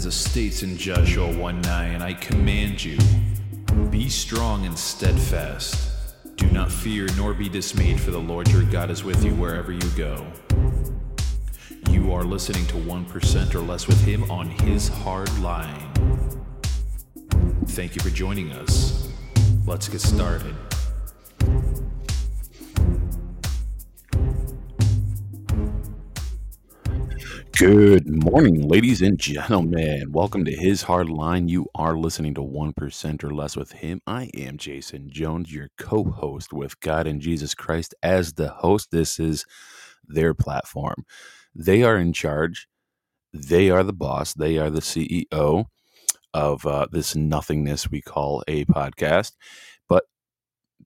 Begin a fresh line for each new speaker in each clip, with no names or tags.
as it states in Joshua 1 9, I command you, be strong and steadfast. Do not fear nor be dismayed, for the Lord your God is with you wherever you go. You are listening to 1% or less with him on his hard line. Thank you for joining us. Let's get started.
Good morning, ladies and gentlemen. Welcome to His Hard Line. You are listening to 1% or less with him. I am Jason Jones, your co host with God and Jesus Christ as the host. This is their platform. They are in charge, they are the boss, they are the CEO of uh, this nothingness we call a podcast. But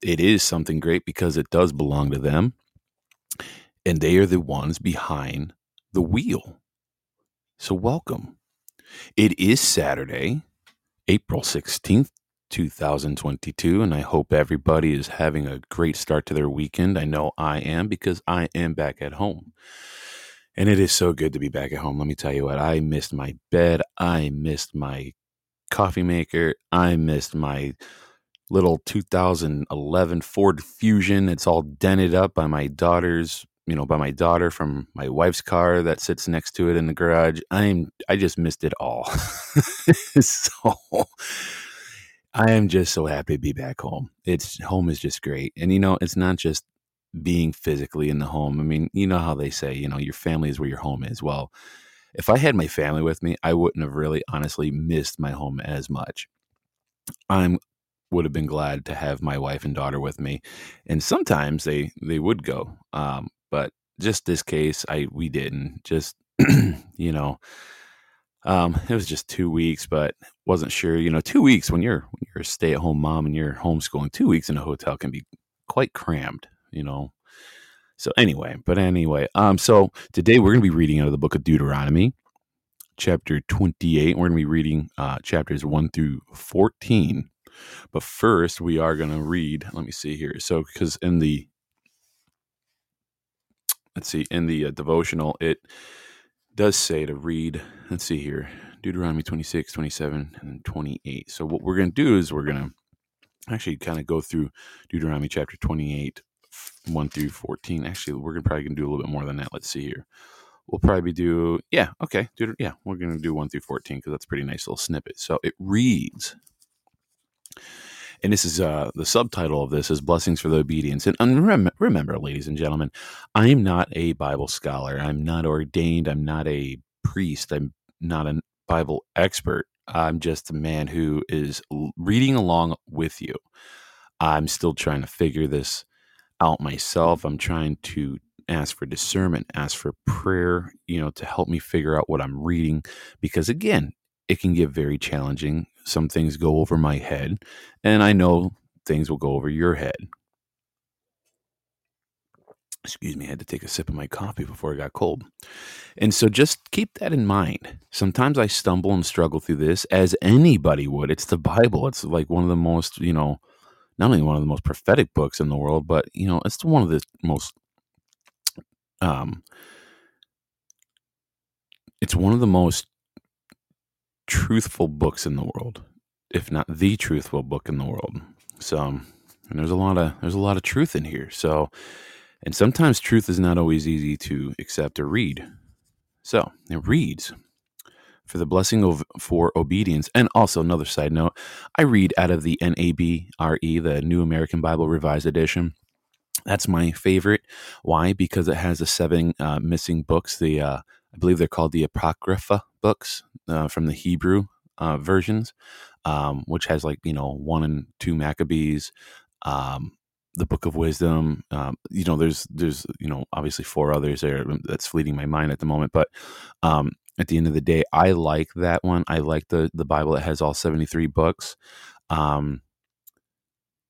it is something great because it does belong to them. And they are the ones behind the wheel so, welcome. It is Saturday, April 16th, 2022, and I hope everybody is having a great start to their weekend. I know I am because I am back at home. And it is so good to be back at home. Let me tell you what, I missed my bed. I missed my coffee maker. I missed my little 2011 Ford Fusion. It's all dented up by my daughter's you know by my daughter from my wife's car that sits next to it in the garage. I'm i just missed it all. So i am just so happy to be back home. It's home is just great. And you know it's not just being physically in the home. I mean you know how they say you know your family is where your home is. Well if i had my family with me i wouldn't have really honestly missed my home as much. I'm would have been glad to have my wife and daughter with me. And sometimes they they would go. Um, but just this case, I we didn't. Just you know, um, it was just two weeks, but wasn't sure. You know, two weeks when you're when you're a stay at home mom and you're homeschooling, two weeks in a hotel can be quite crammed. You know. So anyway, but anyway, um, so today we're going to be reading out of the book of Deuteronomy, chapter 28. We're going to be reading uh, chapters 1 through 14. But first, we are going to read, let me see here. So, because in the let's see, in the uh, devotional, it does say to read, let's see here, Deuteronomy 26, 27, and 28. So what we're going to do is we're going to actually kind of go through Deuteronomy chapter 28, 1 through 14. Actually, we're gonna probably going to do a little bit more than that. Let's see here. We'll probably do, yeah, okay. Yeah, we're going to do 1 through 14 because that's a pretty nice little snippet. So it reads, and this is uh, the subtitle of this is blessings for the obedience. And, and rem- remember ladies and gentlemen i am not a bible scholar. I'm not ordained. I'm not a priest. I'm not a bible expert. I'm just a man who is reading along with you. I'm still trying to figure this out myself. I'm trying to ask for discernment ask for prayer you know to help me figure out what i'm reading because again it can get very challenging some things go over my head, and I know things will go over your head. Excuse me, I had to take a sip of my coffee before it got cold. And so just keep that in mind. Sometimes I stumble and struggle through this as anybody would. It's the Bible. It's like one of the most, you know, not only one of the most prophetic books in the world, but, you know, it's one of the most um it's one of the most truthful books in the world, if not the truthful book in the world. So, and there's a lot of there's a lot of truth in here. So, and sometimes truth is not always easy to accept or read. So, it reads for the blessing of for obedience. And also another side note, I read out of the NABRE, the New American Bible Revised Edition. That's my favorite. Why? Because it has the seven uh, missing books. The uh, I believe they're called the Apocrypha books uh, from the Hebrew uh, versions, um, which has like you know one and two Maccabees, um, the Book of Wisdom. Um, you know, there's there's you know obviously four others there that's fleeting my mind at the moment, but um, at the end of the day, I like that one. I like the the Bible that has all seventy three books. Um,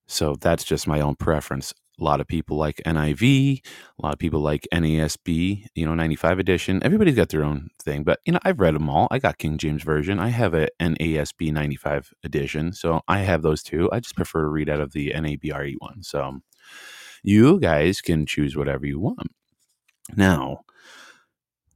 so that's just my own preference. A lot of people like NIV. A lot of people like NASB, you know, 95 edition. Everybody's got their own thing, but, you know, I've read them all. I got King James Version. I have a NASB 95 edition. So I have those two. I just prefer to read out of the NABRE one. So you guys can choose whatever you want. Now,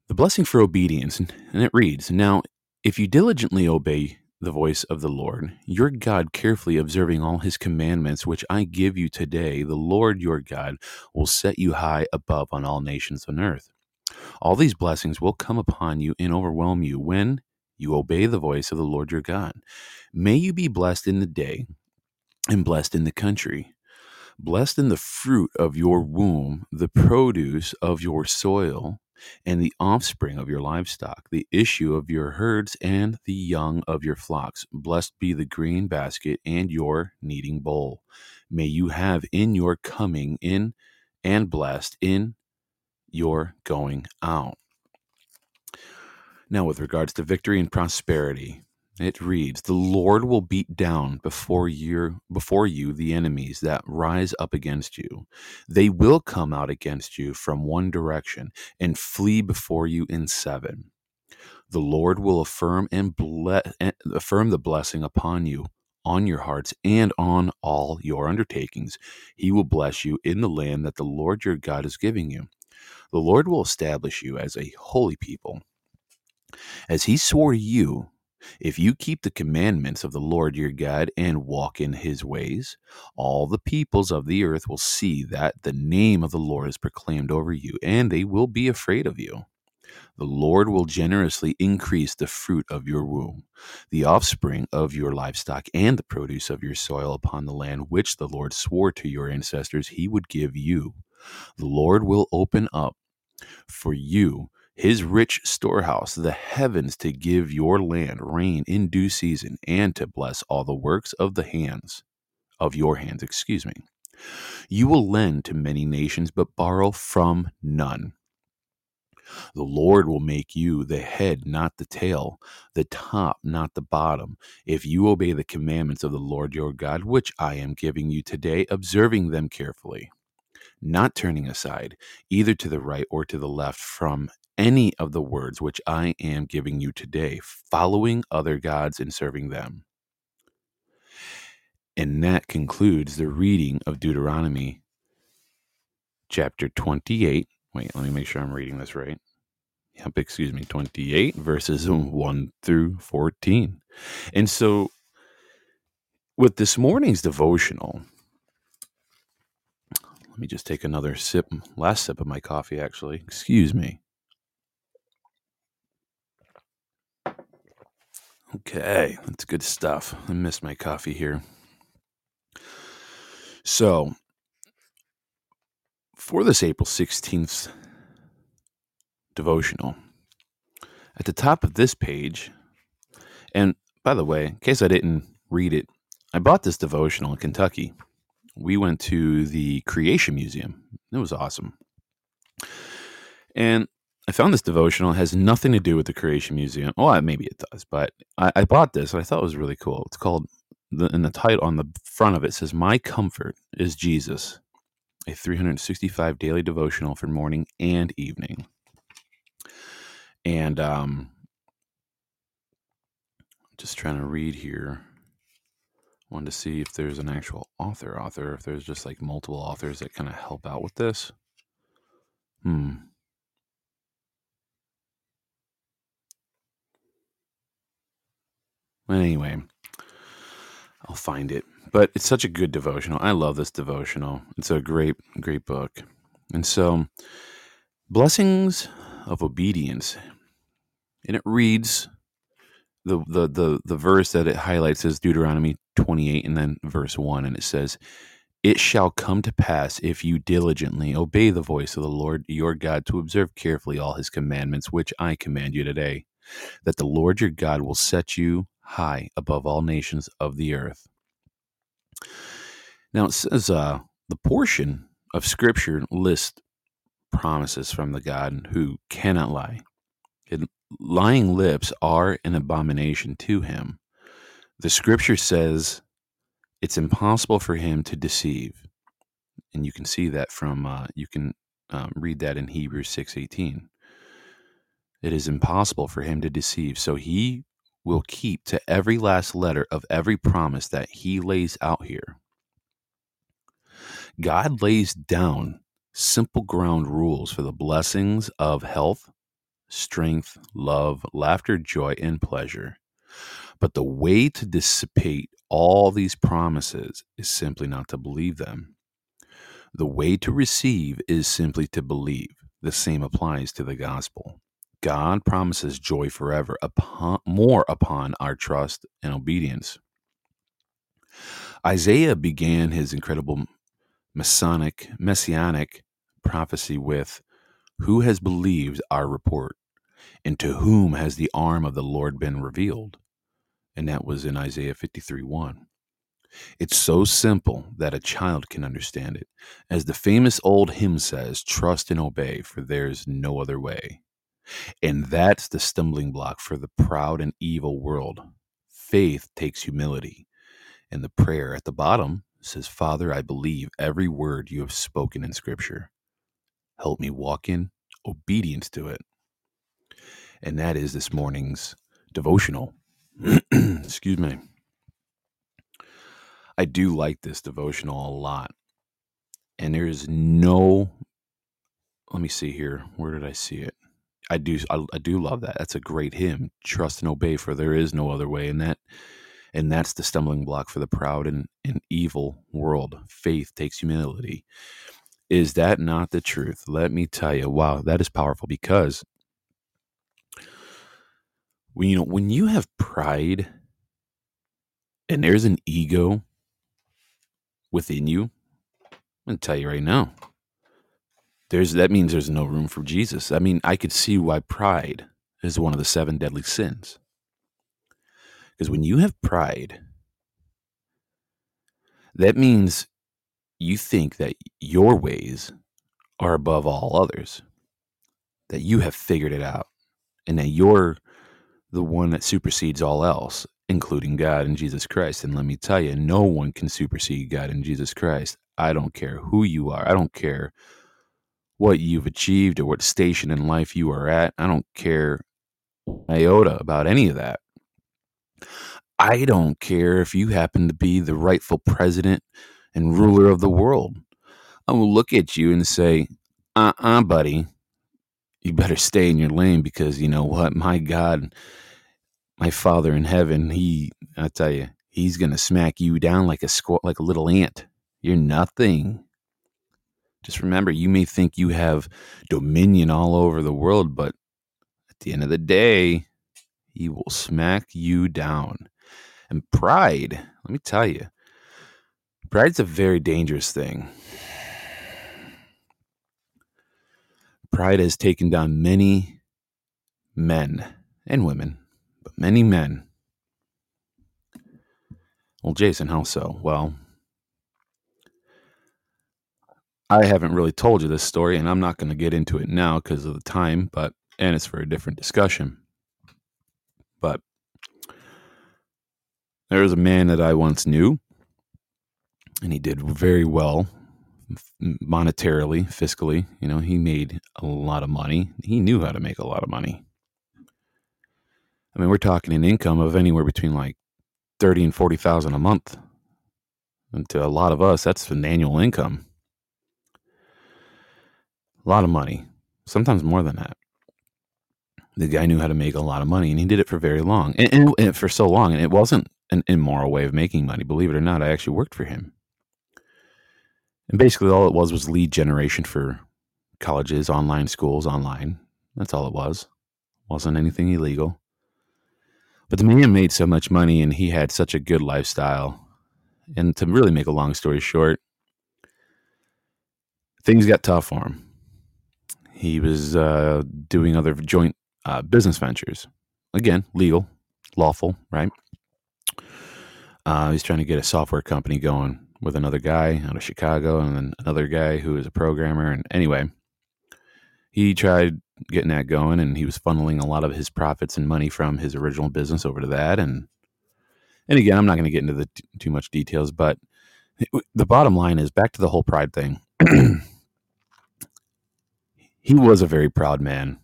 the blessing for obedience, and it reads Now, If you diligently obey the voice of the Lord, your God, carefully observing all his commandments, which I give you today, the Lord your God will set you high above on all nations on earth. All these blessings will come upon you and overwhelm you when you obey the voice of the Lord your God. May you be blessed in the day and blessed in the country. Blessed in the fruit of your womb, the produce of your soil, and the offspring of your livestock, the issue of your herds, and the young of your flocks. Blessed be the green basket and your kneading bowl. May you have in your coming in and blessed in your going out. Now, with regards to victory and prosperity, it reads, "The Lord will beat down before you before you the enemies that rise up against you. They will come out against you from one direction and flee before you in seven. The Lord will affirm and ble- eh, affirm the blessing upon you." On your hearts and on all your undertakings. He will bless you in the land that the Lord your God is giving you. The Lord will establish you as a holy people. As he swore to you, if you keep the commandments of the Lord your God and walk in his ways, all the peoples of the earth will see that the name of the Lord is proclaimed over you, and they will be afraid of you. The Lord will generously increase the fruit of your womb, the offspring of your livestock, and the produce of your soil upon the land which the Lord swore to your ancestors he would give you. The Lord will open up for you his rich storehouse, the heavens to give your land rain in due season and to bless all the works of the hands of your hands, excuse me. You will lend to many nations, but borrow from none. The Lord will make you the head, not the tail, the top, not the bottom, if you obey the commandments of the Lord your God, which I am giving you today, observing them carefully, not turning aside either to the right or to the left from any of the words which I am giving you today, following other gods and serving them. And that concludes the reading of Deuteronomy chapter 28. Wait, let me make sure I'm reading this right. Yep, excuse me, 28 verses 1 through 14. And so, with this morning's devotional, let me just take another sip, last sip of my coffee, actually. Excuse me. Okay, that's good stuff. I missed my coffee here. So, for this April 16th devotional, at the top of this page, and by the way, in case I didn't read it, I bought this devotional in Kentucky. We went to the Creation Museum. It was awesome. And I found this devotional it has nothing to do with the Creation Museum. Well, maybe it does, but I, I bought this and I thought it was really cool. It's called the in the title on the front of it says "My Comfort is Jesus," a 365 daily devotional for morning and evening. And um, just trying to read here. Wanted to see if there's an actual author, author, if there's just like multiple authors that kind of help out with this. Hmm. Anyway, I'll find it. But it's such a good devotional. I love this devotional. It's a great, great book. And so, blessings of obedience. And it reads the the the the verse that it highlights is Deuteronomy 28 and then verse 1 and it says it shall come to pass if you diligently obey the voice of the Lord your God to observe carefully all his commandments which I command you today that the Lord your God will set you high above all nations of the earth. Now it says uh, the portion of Scripture lists promises from the God who cannot lie. Lying lips are an abomination to him. The Scripture says it's impossible for him to deceive, and you can see that from uh, you can um, read that in Hebrews six eighteen. It is impossible for him to deceive, so he will keep to every last letter of every promise that he lays out here. God lays down simple ground rules for the blessings of health, strength, love, laughter, joy, and pleasure. But the way to dissipate all these promises is simply not to believe them. The way to receive is simply to believe. The same applies to the gospel. God promises joy forever upon, more upon our trust and obedience. Isaiah began his incredible Masonic, messianic prophecy with, Who has believed our report? And to whom has the arm of the Lord been revealed? And that was in Isaiah 53 1. It's so simple that a child can understand it. As the famous old hymn says, trust and obey, for there's no other way. And that's the stumbling block for the proud and evil world. Faith takes humility. And the prayer at the bottom says, Father, I believe every word you have spoken in Scripture. Help me walk in obedience to it. And that is this morning's devotional. Excuse me. I do like this devotional a lot. And there is no, let me see here. Where did I see it? I do, I, I do love that. That's a great hymn. Trust and obey, for there is no other way. And that, and that's the stumbling block for the proud and, and evil world. Faith takes humility. Is that not the truth? Let me tell you. Wow, that is powerful because when you know when you have pride and there's an ego within you, I'm to tell you right now. There's that means there's no room for Jesus. I mean, I could see why pride is one of the seven deadly sins. Because when you have pride, that means you think that your ways are above all others, that you have figured it out, and that you're the one that supersedes all else including God and Jesus Christ. And let me tell you, no one can supersede God and Jesus Christ. I don't care who you are. I don't care what you've achieved or what station in life you are at. I don't care iota about any of that. I don't care if you happen to be the rightful president and ruler of the world. I will look at you and say, uh uh-uh, uh, buddy, you better stay in your lane because you know what? My God my father in heaven, he, I tell you, he's going to smack you down like a squat, like a little ant. You're nothing. Just remember, you may think you have dominion all over the world, but at the end of the day, he will smack you down. And pride, let me tell you, pride's a very dangerous thing. Pride has taken down many men and women but many men. Well, Jason, how so? Well, I haven't really told you this story, and I'm not going to get into it now because of the time, but and it's for a different discussion. But there was a man that I once knew, and he did very well monetarily, fiscally. You know, he made a lot of money. He knew how to make a lot of money. I mean, we're talking an income of anywhere between like thirty and forty thousand a month. And to a lot of us, that's an annual income. A lot of money, sometimes more than that. The guy knew how to make a lot of money, and he did it for very long, and, and, and for so long. And it wasn't an immoral way of making money. Believe it or not, I actually worked for him. And basically, all it was was lead generation for colleges, online schools, online. That's all it was. Wasn't anything illegal. But the man made so much money and he had such a good lifestyle. And to really make a long story short, things got tough for him. He was uh, doing other joint uh, business ventures. Again, legal, lawful, right? Uh, he's trying to get a software company going with another guy out of Chicago and then another guy who is a programmer. And anyway, he tried getting that going and he was funneling a lot of his profits and money from his original business over to that and and again i'm not going to get into the t- too much details but the bottom line is back to the whole pride thing he was a very proud man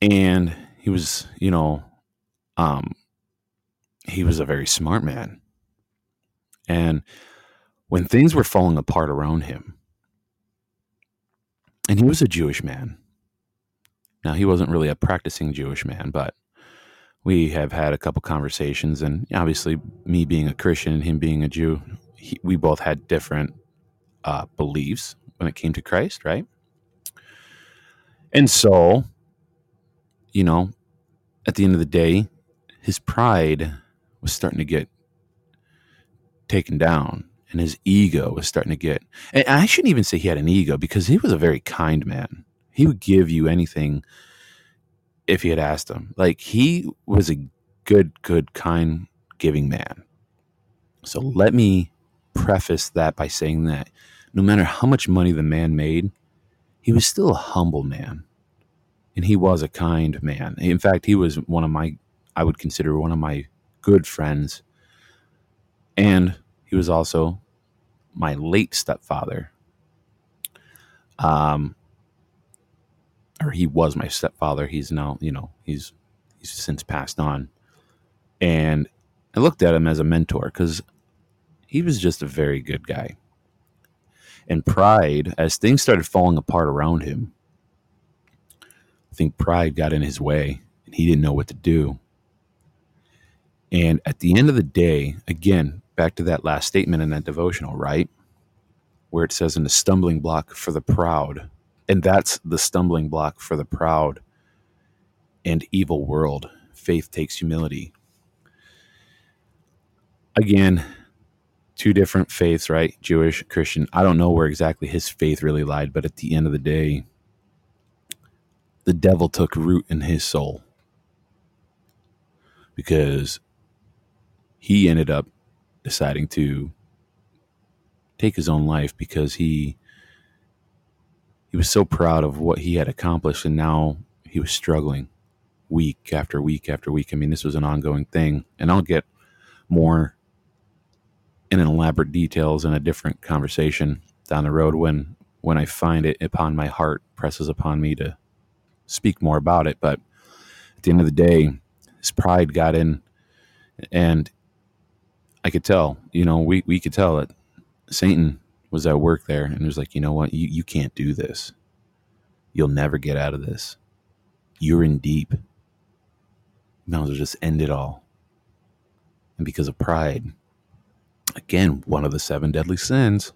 and he was you know um he was a very smart man and when things were falling apart around him and he was a Jewish man. Now, he wasn't really a practicing Jewish man, but we have had a couple conversations, and obviously, me being a Christian and him being a Jew, he, we both had different uh, beliefs when it came to Christ, right? And so, you know, at the end of the day, his pride was starting to get taken down and his ego was starting to get and I shouldn't even say he had an ego because he was a very kind man. He would give you anything if you had asked him. Like he was a good, good, kind, giving man. So let me preface that by saying that no matter how much money the man made, he was still a humble man. And he was a kind man. In fact, he was one of my, I would consider one of my good friends. And he was also my late stepfather. Um, or he was my stepfather. He's now, you know, he's he's since passed on. And I looked at him as a mentor because he was just a very good guy. And pride, as things started falling apart around him, think pride got in his way and he didn't know what to do. And at the end of the day, again, back to that last statement in that devotional, right? Where it says, in the stumbling block for the proud and that's the stumbling block for the proud and evil world. Faith takes humility. Again, two different faiths, right? Jewish, Christian. I don't know where exactly his faith really lied, but at the end of the day, the devil took root in his soul. Because he ended up deciding to take his own life because he he was so proud of what he had accomplished, and now he was struggling week after week after week. I mean, this was an ongoing thing, and I'll get more in elaborate details in a different conversation down the road when when I find it upon my heart presses upon me to speak more about it. But at the end of the day, his pride got in, and I could tell, you know, we we could tell that Satan was at work there and was like, you know what, you, you can't do this. You'll never get out of this. You're in deep. Might as well just end it all. And because of pride, again, one of the seven deadly sins,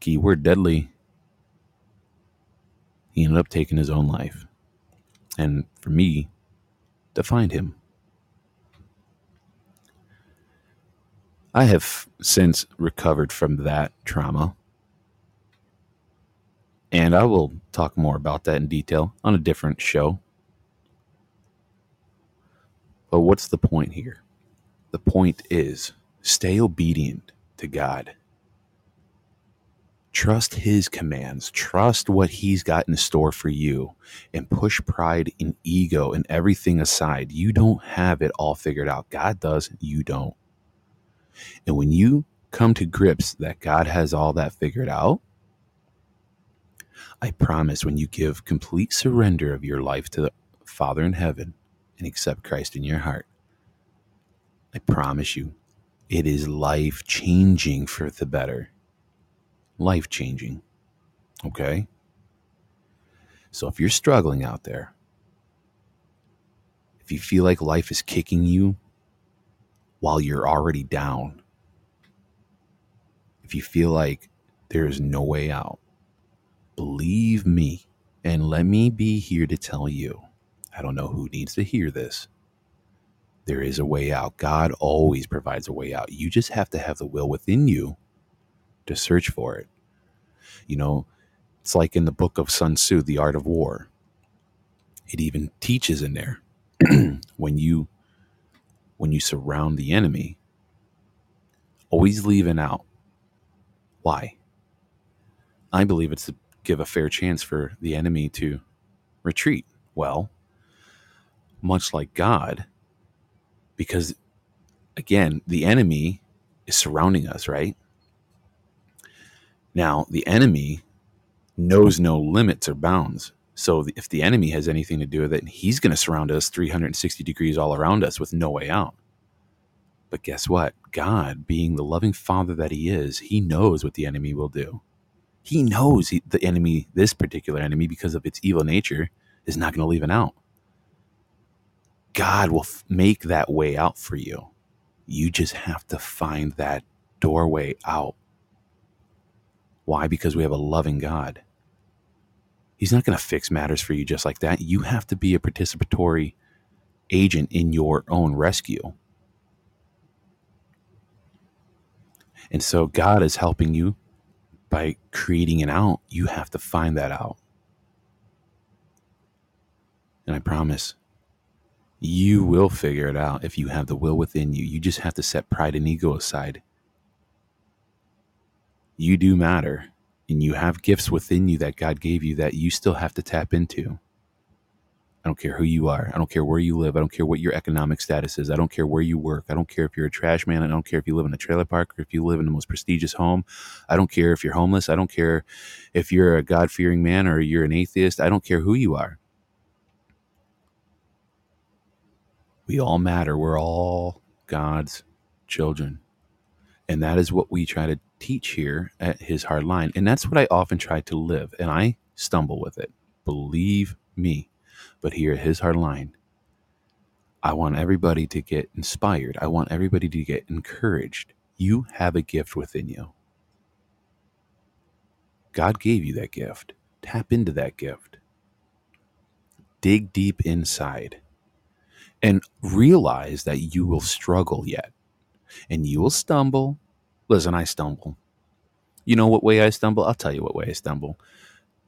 keyword deadly, he ended up taking his own life. And for me, to find him I have since recovered from that trauma. And I will talk more about that in detail on a different show. But what's the point here? The point is stay obedient to God. Trust His commands, trust what He's got in store for you, and push pride and ego and everything aside. You don't have it all figured out. God does, you don't. And when you come to grips that God has all that figured out, I promise when you give complete surrender of your life to the Father in heaven and accept Christ in your heart, I promise you, it is life changing for the better. Life changing. Okay? So if you're struggling out there, if you feel like life is kicking you while you're already down. If you feel like there is no way out, believe me and let me be here to tell you. I don't know who needs to hear this. There is a way out. God always provides a way out. You just have to have the will within you to search for it. You know, it's like in the book of Sun Tzu, The Art of War. It even teaches in there when you when you surround the enemy, always leaving out. Why? I believe it's to give a fair chance for the enemy to retreat. Well, much like God, because again, the enemy is surrounding us, right? Now, the enemy knows no limits or bounds. So if the enemy has anything to do with it, he's going to surround us 360 degrees all around us with no way out. But guess what? God, being the loving father that he is, he knows what the enemy will do. He knows he, the enemy, this particular enemy, because of its evil nature, is not going to leave an out. God will f- make that way out for you. You just have to find that doorway out. Why? Because we have a loving God. He's not going to fix matters for you just like that. You have to be a participatory agent in your own rescue. And so God is helping you by creating an out. You have to find that out. And I promise you will figure it out if you have the will within you. You just have to set pride and ego aside. You do matter, and you have gifts within you that God gave you that you still have to tap into. I don't care who you are. I don't care where you live. I don't care what your economic status is. I don't care where you work. I don't care if you're a trash man. I don't care if you live in a trailer park or if you live in the most prestigious home. I don't care if you're homeless. I don't care if you're a God fearing man or you're an atheist. I don't care who you are. We all matter. We're all God's children. And that is what we try to teach here at His Hard Line. And that's what I often try to live. And I stumble with it. Believe me. But here at His Hard Line, I want everybody to get inspired. I want everybody to get encouraged. You have a gift within you. God gave you that gift. Tap into that gift. Dig deep inside and realize that you will struggle yet and you will stumble. Listen, I stumble. You know what way I stumble? I'll tell you what way I stumble.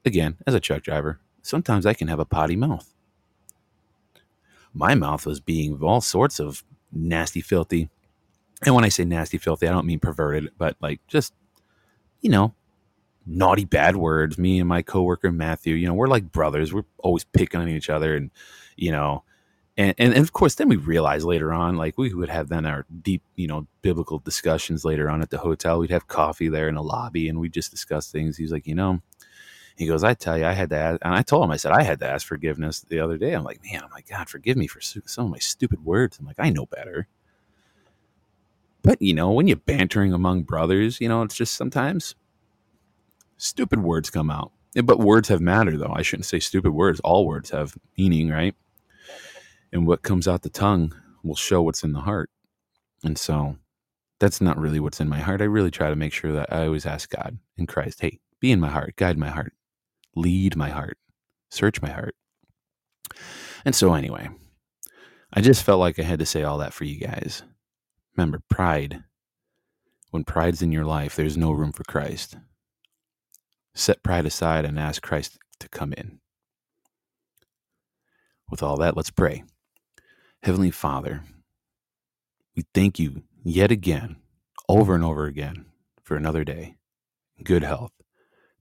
Again, as a truck driver, sometimes I can have a potty mouth my mouth was being all sorts of nasty, filthy. And when I say nasty, filthy, I don't mean perverted, but like just, you know, naughty, bad words. Me and my coworker Matthew, you know, we're like brothers. We're always picking on each other, and you know, and, and, and of course, then we realized later on, like we would have then our deep, you know, biblical discussions later on at the hotel. We'd have coffee there in the lobby, and we just discuss things. He's like, you know, he goes, I tell you, I had to ask, and I told him, I said, I had to ask forgiveness the other day. I'm like, man, oh I'm like, God, forgive me for some of my stupid words. I'm like, I know better. But, you know, when you're bantering among brothers, you know, it's just sometimes stupid words come out. But words have matter, though. I shouldn't say stupid words. All words have meaning, right? And what comes out the tongue will show what's in the heart. And so that's not really what's in my heart. I really try to make sure that I always ask God and Christ, hey, be in my heart, guide my heart lead my heart, search my heart. And so, anyway, I just felt like I had to say all that for you guys. Remember, pride, when pride's in your life, there's no room for Christ. Set pride aside and ask Christ to come in. With all that, let's pray. Heavenly Father, we thank you yet again, over and over again, for another day, good health,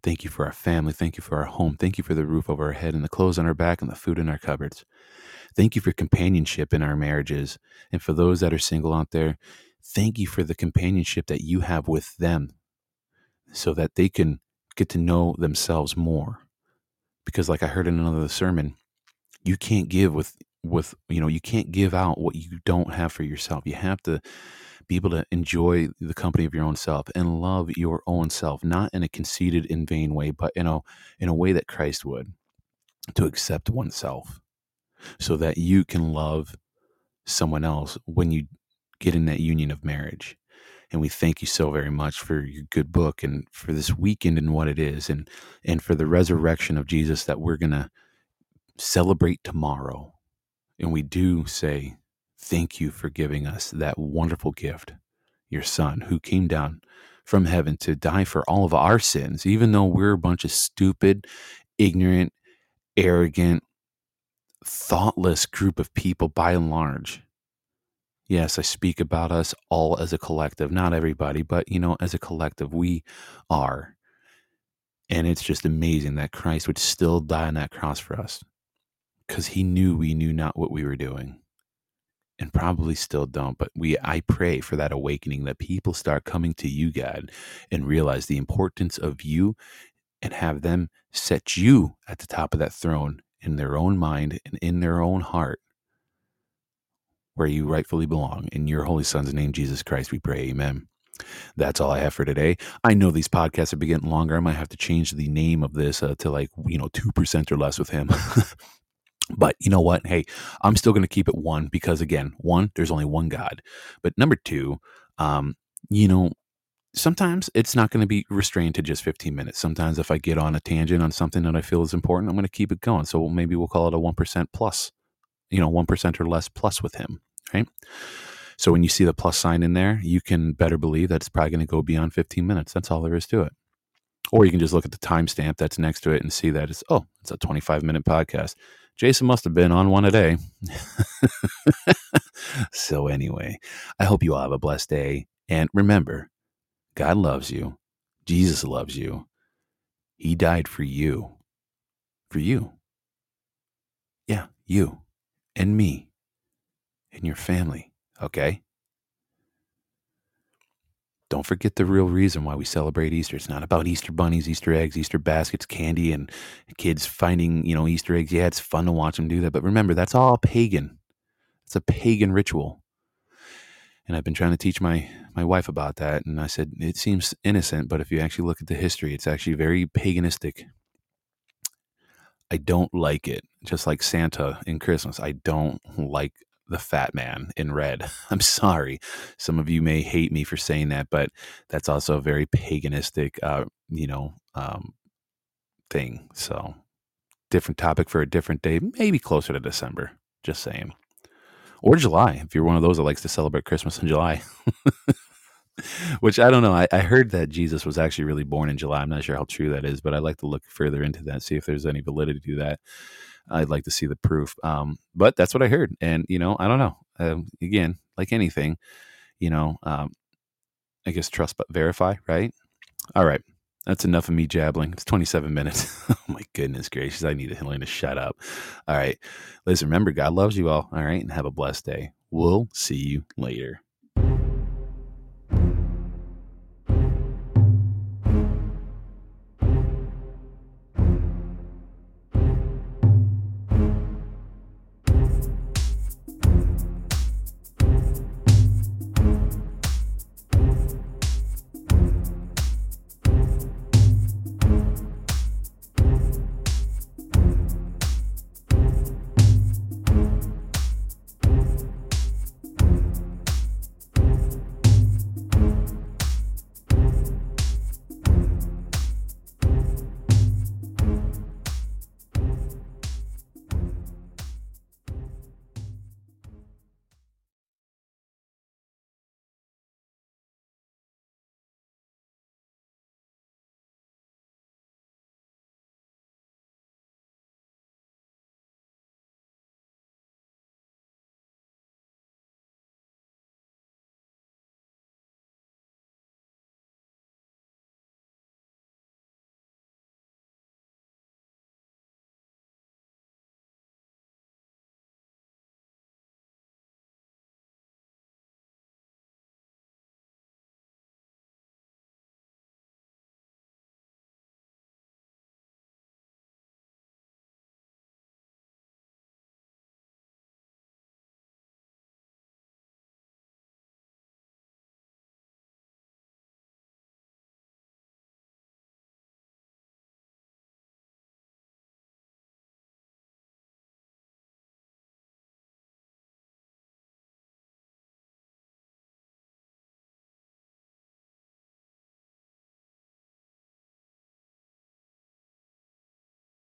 Thank you for our family. Thank you for our home. Thank you for the roof over our head and the clothes on our back and the food in our cupboards. Thank you for companionship in our marriages. And for those that are single out there, thank you for the companionship that you have with them so that they can get to know themselves more. Because, like I heard in another sermon, you can't give with with you know you can't give out what you don't have for yourself you have to be able to enjoy the company of your own self and love your own self, not in a conceited, in vain way, but in a in a way that Christ would, to accept oneself, so that you can love someone else when you get in that union of marriage. And we thank you so very much for your good book and for this weekend and what it is, and and for the resurrection of Jesus that we're gonna celebrate tomorrow. And we do say Thank you for giving us that wonderful gift, your son, who came down from heaven to die for all of our sins, even though we're a bunch of stupid, ignorant, arrogant, thoughtless group of people by and large. Yes, I speak about us all as a collective, not everybody, but you know, as a collective, we are. And it's just amazing that Christ would still die on that cross for us because he knew we knew not what we were doing and probably still don't but we i pray for that awakening that people start coming to you god and realize the importance of you and have them set you at the top of that throne in their own mind and in their own heart where you rightfully belong in your holy son's name jesus christ we pray amen that's all I have for today. I know these podcasts are getting longer. I might have to change the name of this uh, to like, you know, 2% or less with him. But you know what? Hey, I'm still going to keep it one because, again, one, there's only one God. But number two, um, you know, sometimes it's not going to be restrained to just 15 minutes. Sometimes if I get on a tangent on something that I feel is important, I'm going to keep it going. So maybe we'll call it a 1% plus, you know, 1% or less plus with him, right? So when you see the plus sign in there, you can better believe that it's probably going to go beyond 15 minutes. That's all there is to it. Or you can just look at the timestamp that's next to it and see that it's, oh, it's a 25 minute podcast. Jason must have been on one a day. so, anyway, I hope you all have a blessed day. And remember, God loves you. Jesus loves you. He died for you. For you. Yeah, you and me and your family. Okay? Don't forget the real reason why we celebrate Easter. It's not about Easter bunnies, Easter eggs, Easter baskets, candy, and kids finding, you know, Easter eggs. Yeah, it's fun to watch them do that. But remember, that's all pagan. It's a pagan ritual. And I've been trying to teach my my wife about that. And I said, it seems innocent, but if you actually look at the history, it's actually very paganistic. I don't like it. Just like Santa in Christmas. I don't like the fat man in red. I'm sorry. Some of you may hate me for saying that, but that's also a very paganistic, uh, you know, um, thing. So, different topic for a different day, maybe closer to December. Just saying. Or July, if you're one of those that likes to celebrate Christmas in July. Which I don't know. I, I, heard that Jesus was actually really born in July. I'm not sure how true that is, but I'd like to look further into that, see if there's any validity to that. I'd like to see the proof. Um, but that's what I heard. And, you know, I don't know. Um, again, like anything, you know, um, I guess trust but verify, right? All right. That's enough of me jabbling. It's 27 minutes. oh my goodness gracious. I need to learn to shut up. All right. Listen, remember, God loves you all. All right. And have a blessed day. We'll see you later.